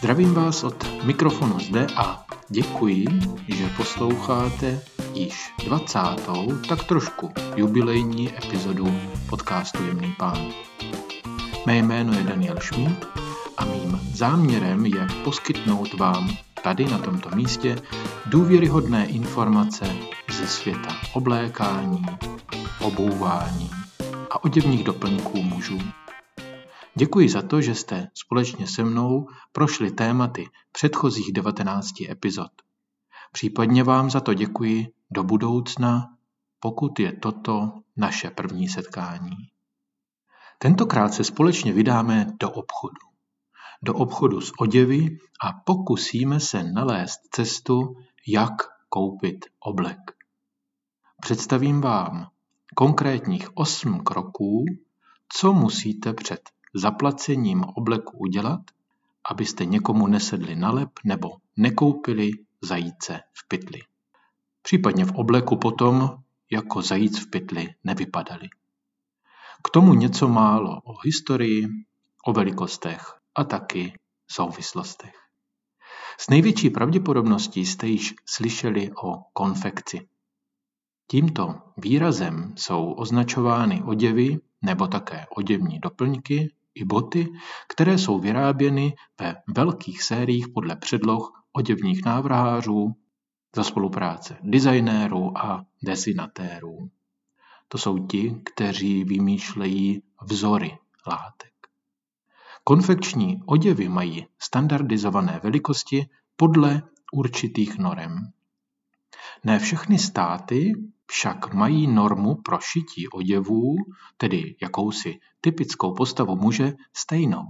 Zdravím vás od mikrofonu zde a děkuji, že posloucháte již 20. tak trošku jubilejní epizodu podcastu Jemný pán. Mé jméno je Daniel Šmíd a mým záměrem je poskytnout vám tady na tomto místě důvěryhodné informace ze světa oblékání, obouvání a oděvních doplňků mužů. Děkuji za to, že jste společně se mnou prošli tématy předchozích 19 epizod. Případně vám za to děkuji do budoucna, pokud je toto naše první setkání. Tentokrát se společně vydáme do obchodu. Do obchodu s oděvy a pokusíme se nalézt cestu, jak koupit oblek. Představím vám konkrétních osm kroků, co musíte před zaplacením obleku udělat, abyste někomu nesedli na lep nebo nekoupili zajíce v pytli. Případně v obleku potom jako zajíc v pytli nevypadali. K tomu něco málo o historii, o velikostech a taky souvislostech. S největší pravděpodobností jste již slyšeli o konfekci. Tímto výrazem jsou označovány oděvy nebo také oděvní doplňky i boty, které jsou vyráběny ve velkých sériích podle předloh oděvních návrhářů za spolupráce designérů a desinatérů. To jsou ti, kteří vymýšlejí vzory látek. Konfekční oděvy mají standardizované velikosti podle určitých norem. Ne všechny státy však mají normu pro šití oděvů, tedy jakousi typickou postavu muže, stejnou.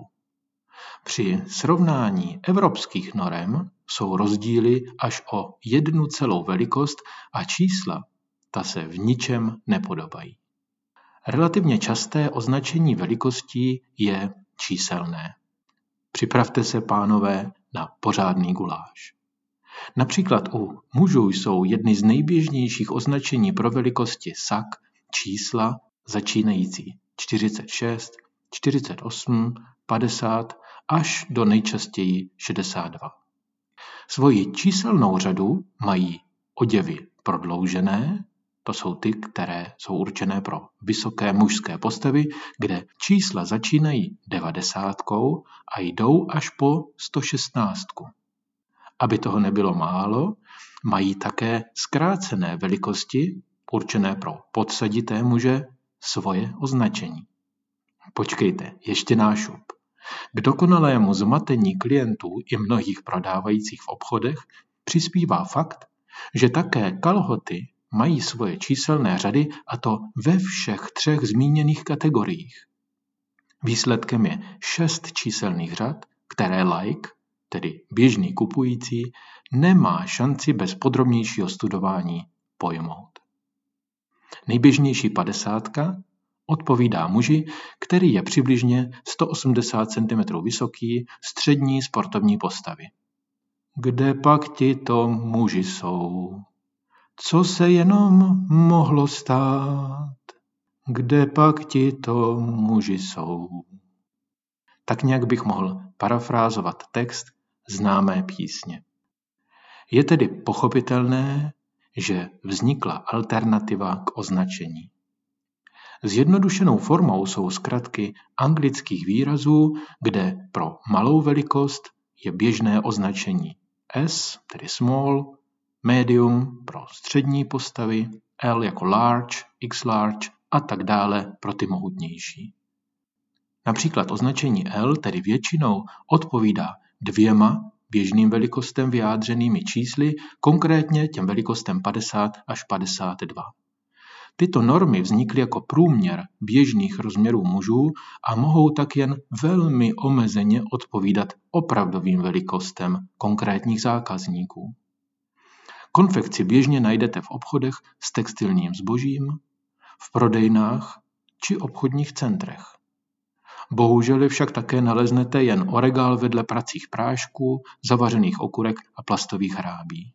Při srovnání evropských norem jsou rozdíly až o jednu celou velikost a čísla ta se v ničem nepodobají. Relativně časté označení velikostí je číselné. Připravte se, pánové, na pořádný guláš. Například u mužů jsou jedny z nejběžnějších označení pro velikosti sak čísla začínající 46, 48, 50 až do nejčastěji 62. Svoji číselnou řadu mají oděvy prodloužené, to jsou ty, které jsou určené pro vysoké mužské postavy, kde čísla začínají 90 a jdou až po 116. Aby toho nebylo málo, mají také zkrácené velikosti, určené pro podsadité muže, svoje označení. Počkejte, ještě nášup. K dokonalému zmatení klientů i mnohých prodávajících v obchodech přispívá fakt, že také kalhoty mají svoje číselné řady a to ve všech třech zmíněných kategoriích. Výsledkem je šest číselných řad, které like tedy běžný kupující, nemá šanci bez podrobnějšího studování pojmout. Nejběžnější padesátka odpovídá muži, který je přibližně 180 cm vysoký, střední sportovní postavy. Kde pak ti to muži jsou? Co se jenom mohlo stát? Kde pak ti to muži jsou? Tak nějak bych mohl parafrázovat text, známé písně. Je tedy pochopitelné, že vznikla alternativa k označení. Zjednodušenou formou jsou zkratky anglických výrazů, kde pro malou velikost je běžné označení S, tedy small, medium pro střední postavy, L jako large, X large a tak dále pro ty mohutnější. Například označení L tedy většinou odpovídá dvěma běžným velikostem vyjádřenými čísly, konkrétně těm velikostem 50 až 52. Tyto normy vznikly jako průměr běžných rozměrů mužů a mohou tak jen velmi omezeně odpovídat opravdovým velikostem konkrétních zákazníků. Konfekci běžně najdete v obchodech s textilním zbožím, v prodejnách či obchodních centrech. Bohužel však také naleznete jen oregál vedle pracích prášků, zavařených okurek a plastových hrábí.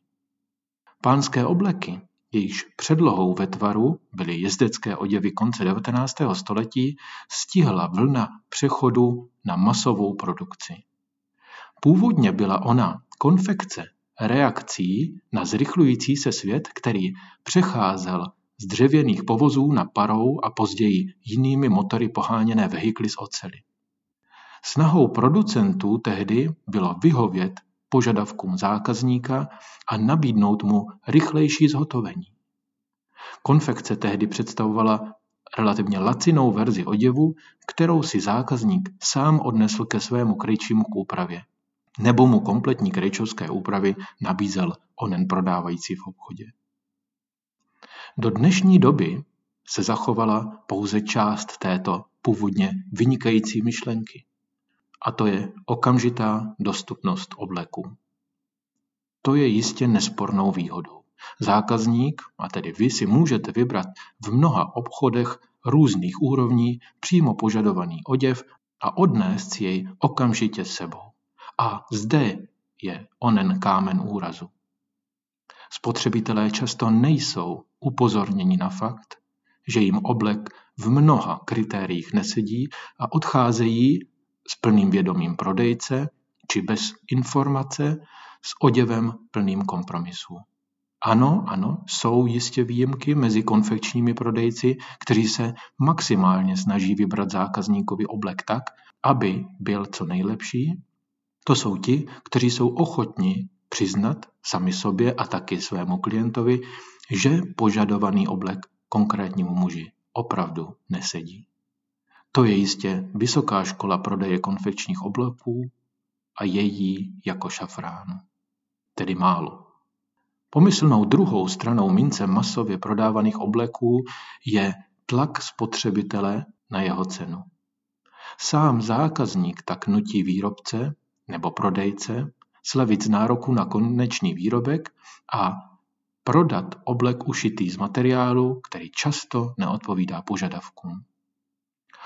Pánské obleky, jejichž předlohou ve tvaru byly jezdecké oděvy konce 19. století, stihla vlna přechodu na masovou produkci. Původně byla ona konfekce reakcí na zrychlující se svět, který přecházel z dřevěných povozů na parou a později jinými motory poháněné vehikly z ocely. Snahou producentů tehdy bylo vyhovět požadavkům zákazníka a nabídnout mu rychlejší zhotovení. Konfekce tehdy představovala relativně lacinou verzi oděvu, kterou si zákazník sám odnesl ke svému krejčímu k úpravě. Nebo mu kompletní krejčovské úpravy nabízel onen prodávající v obchodě. Do dnešní doby se zachovala pouze část této původně vynikající myšlenky. A to je okamžitá dostupnost obleků. To je jistě nespornou výhodou. Zákazník, a tedy vy si můžete vybrat v mnoha obchodech různých úrovní přímo požadovaný oděv a odnést si jej okamžitě sebou. A zde je onen kámen úrazu. Spotřebitelé často nejsou upozorněni na fakt, že jim oblek v mnoha kritériích nesedí a odcházejí s plným vědomím prodejce či bez informace s oděvem plným kompromisů. Ano, ano, jsou jistě výjimky mezi konfekčními prodejci, kteří se maximálně snaží vybrat zákazníkovi oblek tak, aby byl co nejlepší. To jsou ti, kteří jsou ochotni přiznat sami sobě a taky svému klientovi, že požadovaný oblek konkrétnímu muži opravdu nesedí. To je jistě vysoká škola prodeje konfekčních obleků a její jako šafránu. Tedy málo. Pomyslnou druhou stranou mince masově prodávaných obleků je tlak spotřebitele na jeho cenu. Sám zákazník tak nutí výrobce nebo prodejce slevit z nároku na konečný výrobek a prodat oblek ušitý z materiálu, který často neodpovídá požadavkům.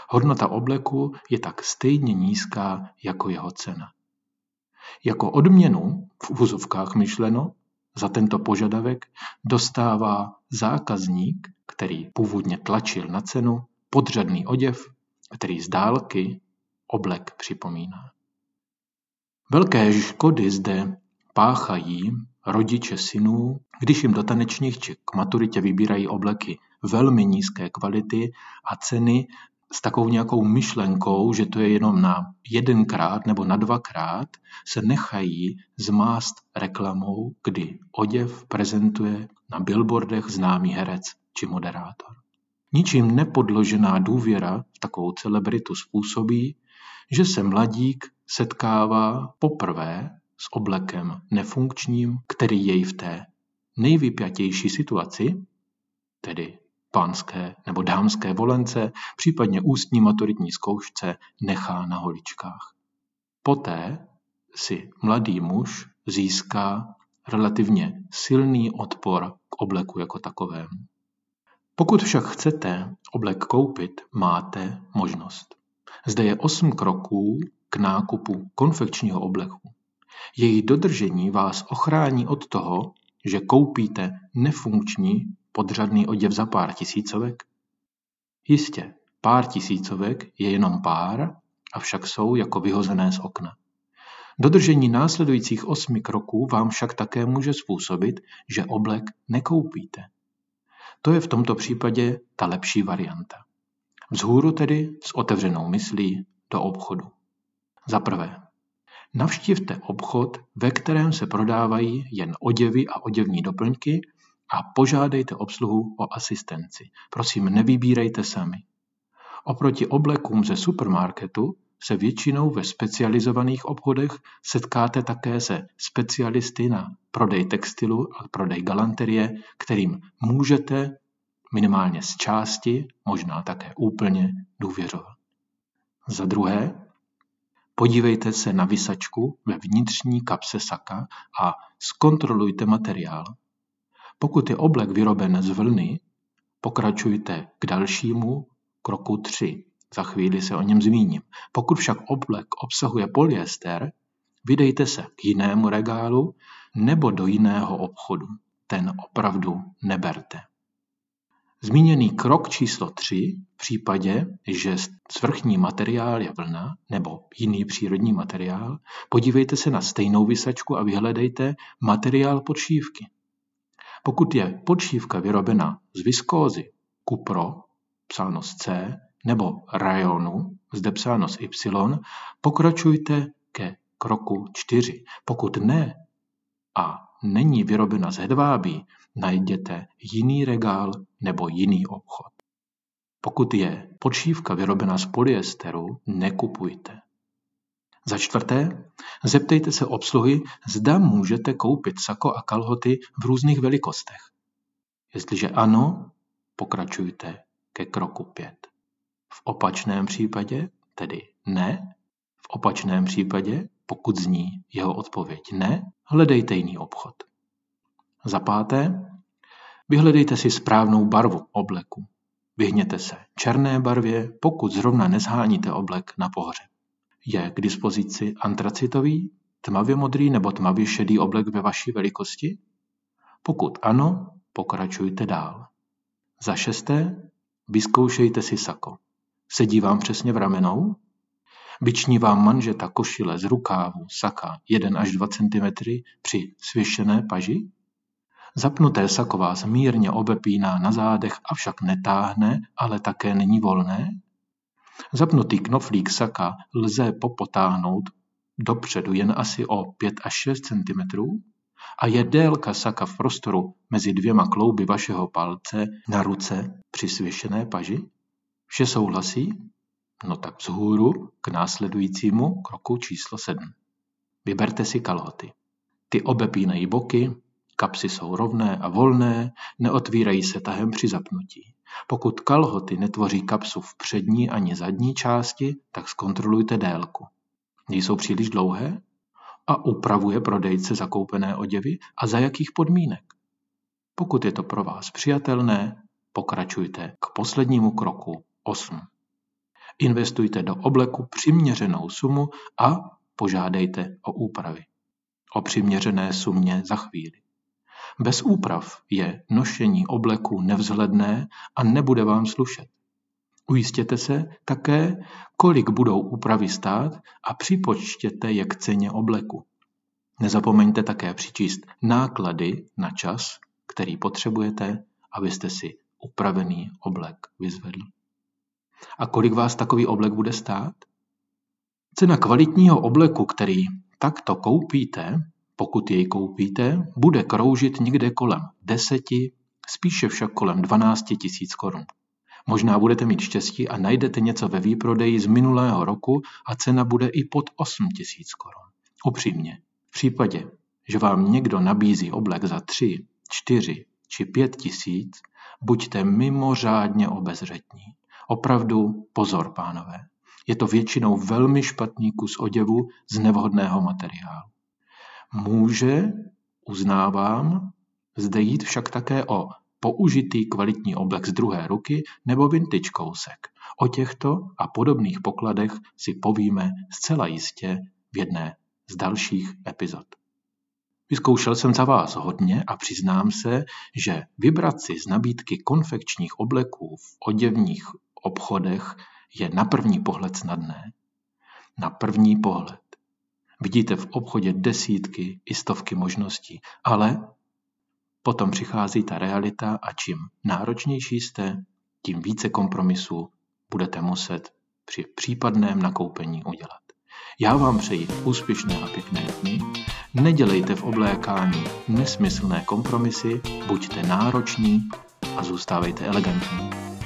Hodnota obleku je tak stejně nízká jako jeho cena. Jako odměnu, v uvozovkách myšleno, za tento požadavek dostává zákazník, který původně tlačil na cenu, podřadný oděv, který z dálky oblek připomíná. Velké škody zde páchají rodiče synů, když jim do tanečních či k maturitě vybírají obleky velmi nízké kvality a ceny s takovou nějakou myšlenkou, že to je jenom na jedenkrát nebo na dvakrát, se nechají zmást reklamou, kdy oděv prezentuje na billboardech známý herec či moderátor. Ničím nepodložená důvěra v takovou celebritu způsobí, že se mladík setkává poprvé s oblekem nefunkčním, který jej v té nejvypjatější situaci, tedy pánské nebo dámské volence, případně ústní maturitní zkoušce nechá na holičkách. Poté si mladý muž získá relativně silný odpor k obleku jako takovému. Pokud však chcete oblek koupit, máte možnost. Zde je osm kroků k nákupu konfekčního obleku. Jejich dodržení vás ochrání od toho, že koupíte nefunkční podřadný oděv za pár tisícovek? Jistě, pár tisícovek je jenom pár, avšak jsou jako vyhozené z okna. Dodržení následujících osmi kroků vám však také může způsobit, že oblek nekoupíte. To je v tomto případě ta lepší varianta. Vzhůru tedy s otevřenou myslí do obchodu. Za prvé, navštivte obchod, ve kterém se prodávají jen oděvy a oděvní doplňky a požádejte obsluhu o asistenci. Prosím, nevybírejte sami. Oproti oblekům ze supermarketu se většinou ve specializovaných obchodech setkáte také se specialisty na prodej textilu a prodej galanterie, kterým můžete minimálně z části, možná také úplně důvěřovat. Za druhé, podívejte se na vysačku ve vnitřní kapse saka a zkontrolujte materiál. Pokud je oblek vyroben z vlny, pokračujte k dalšímu kroku 3. Za chvíli se o něm zmíním. Pokud však oblek obsahuje polyester, vydejte se k jinému regálu nebo do jiného obchodu. Ten opravdu neberte. Zmíněný krok číslo 3 v případě, že svrchní materiál je vlna nebo jiný přírodní materiál, podívejte se na stejnou vysačku a vyhledejte materiál podšívky. Pokud je podšívka vyrobena z viskózy, kupro, psáno z C, nebo rajonu, zde psáno z Y, pokračujte ke kroku 4. Pokud ne a není vyrobena z hedvábí, najděte jiný regál nebo jiný obchod. Pokud je podšívka vyrobena z polyesteru, nekupujte. Za čtvrté, zeptejte se obsluhy, zda můžete koupit sako a kalhoty v různých velikostech. Jestliže ano, pokračujte ke kroku 5. V opačném případě, tedy ne, v opačném případě, pokud zní jeho odpověď ne, hledejte jiný obchod. Za páté, vyhledejte si správnou barvu obleku. Vyhněte se černé barvě, pokud zrovna nezháníte oblek na pohřeb. Je k dispozici antracitový, tmavě modrý nebo tmavě šedý oblek ve vaší velikosti? Pokud ano, pokračujte dál. Za šesté, vyzkoušejte si sako. Sedí vám přesně v ramenou? Vyční vám manžeta košile z rukávu saka 1 až 2 cm při svěšené paži? Zapnuté sako vás mírně obepíná na zádech, avšak netáhne, ale také není volné? Zapnutý knoflík saka lze popotáhnout dopředu jen asi o 5 až 6 cm a je délka saka v prostoru mezi dvěma klouby vašeho palce na ruce při svěšené paži? Vše souhlasí? No tak vzhůru k následujícímu kroku číslo 7. Vyberte si kalhoty. Ty obepínají boky, kapsy jsou rovné a volné, neotvírají se tahem při zapnutí. Pokud kalhoty netvoří kapsu v přední ani zadní části, tak zkontrolujte délku. Nejsou příliš dlouhé? A upravuje prodejce zakoupené oděvy a za jakých podmínek? Pokud je to pro vás přijatelné, pokračujte k poslednímu kroku 8. Investujte do obleku přiměřenou sumu a požádejte o úpravy. O přiměřené sumě za chvíli. Bez úprav je nošení obleku nevzhledné a nebude vám slušet. Ujistěte se také, kolik budou úpravy stát a připočtěte je k ceně obleku. Nezapomeňte také přičíst náklady na čas, který potřebujete, abyste si upravený oblek vyzvedl. A kolik vás takový oblek bude stát? Cena kvalitního obleku, který takto koupíte, pokud jej koupíte, bude kroužit někde kolem 10, spíše však kolem 12 tisíc korun. Možná budete mít štěstí a najdete něco ve výprodeji z minulého roku a cena bude i pod 8 tisíc korun. Upřímně, v případě, že vám někdo nabízí oblek za 3, 4 či 5 tisíc, buďte mimořádně obezřetní. Opravdu pozor, pánové. Je to většinou velmi špatný kus oděvu z nevhodného materiálu. Může, uznávám, zde jít však také o použitý kvalitní oblek z druhé ruky nebo vintage kousek. O těchto a podobných pokladech si povíme zcela jistě v jedné z dalších epizod. Vyzkoušel jsem za vás hodně a přiznám se, že vybrat si z nabídky konfekčních obleků v oděvních obchodech je na první pohled snadné. Na první pohled. Vidíte v obchodě desítky i stovky možností, ale potom přichází ta realita a čím náročnější jste, tím více kompromisů budete muset při případném nakoupení udělat. Já vám přeji úspěšné a pěkné dny, nedělejte v oblékání nesmyslné kompromisy, buďte nároční a zůstávejte elegantní.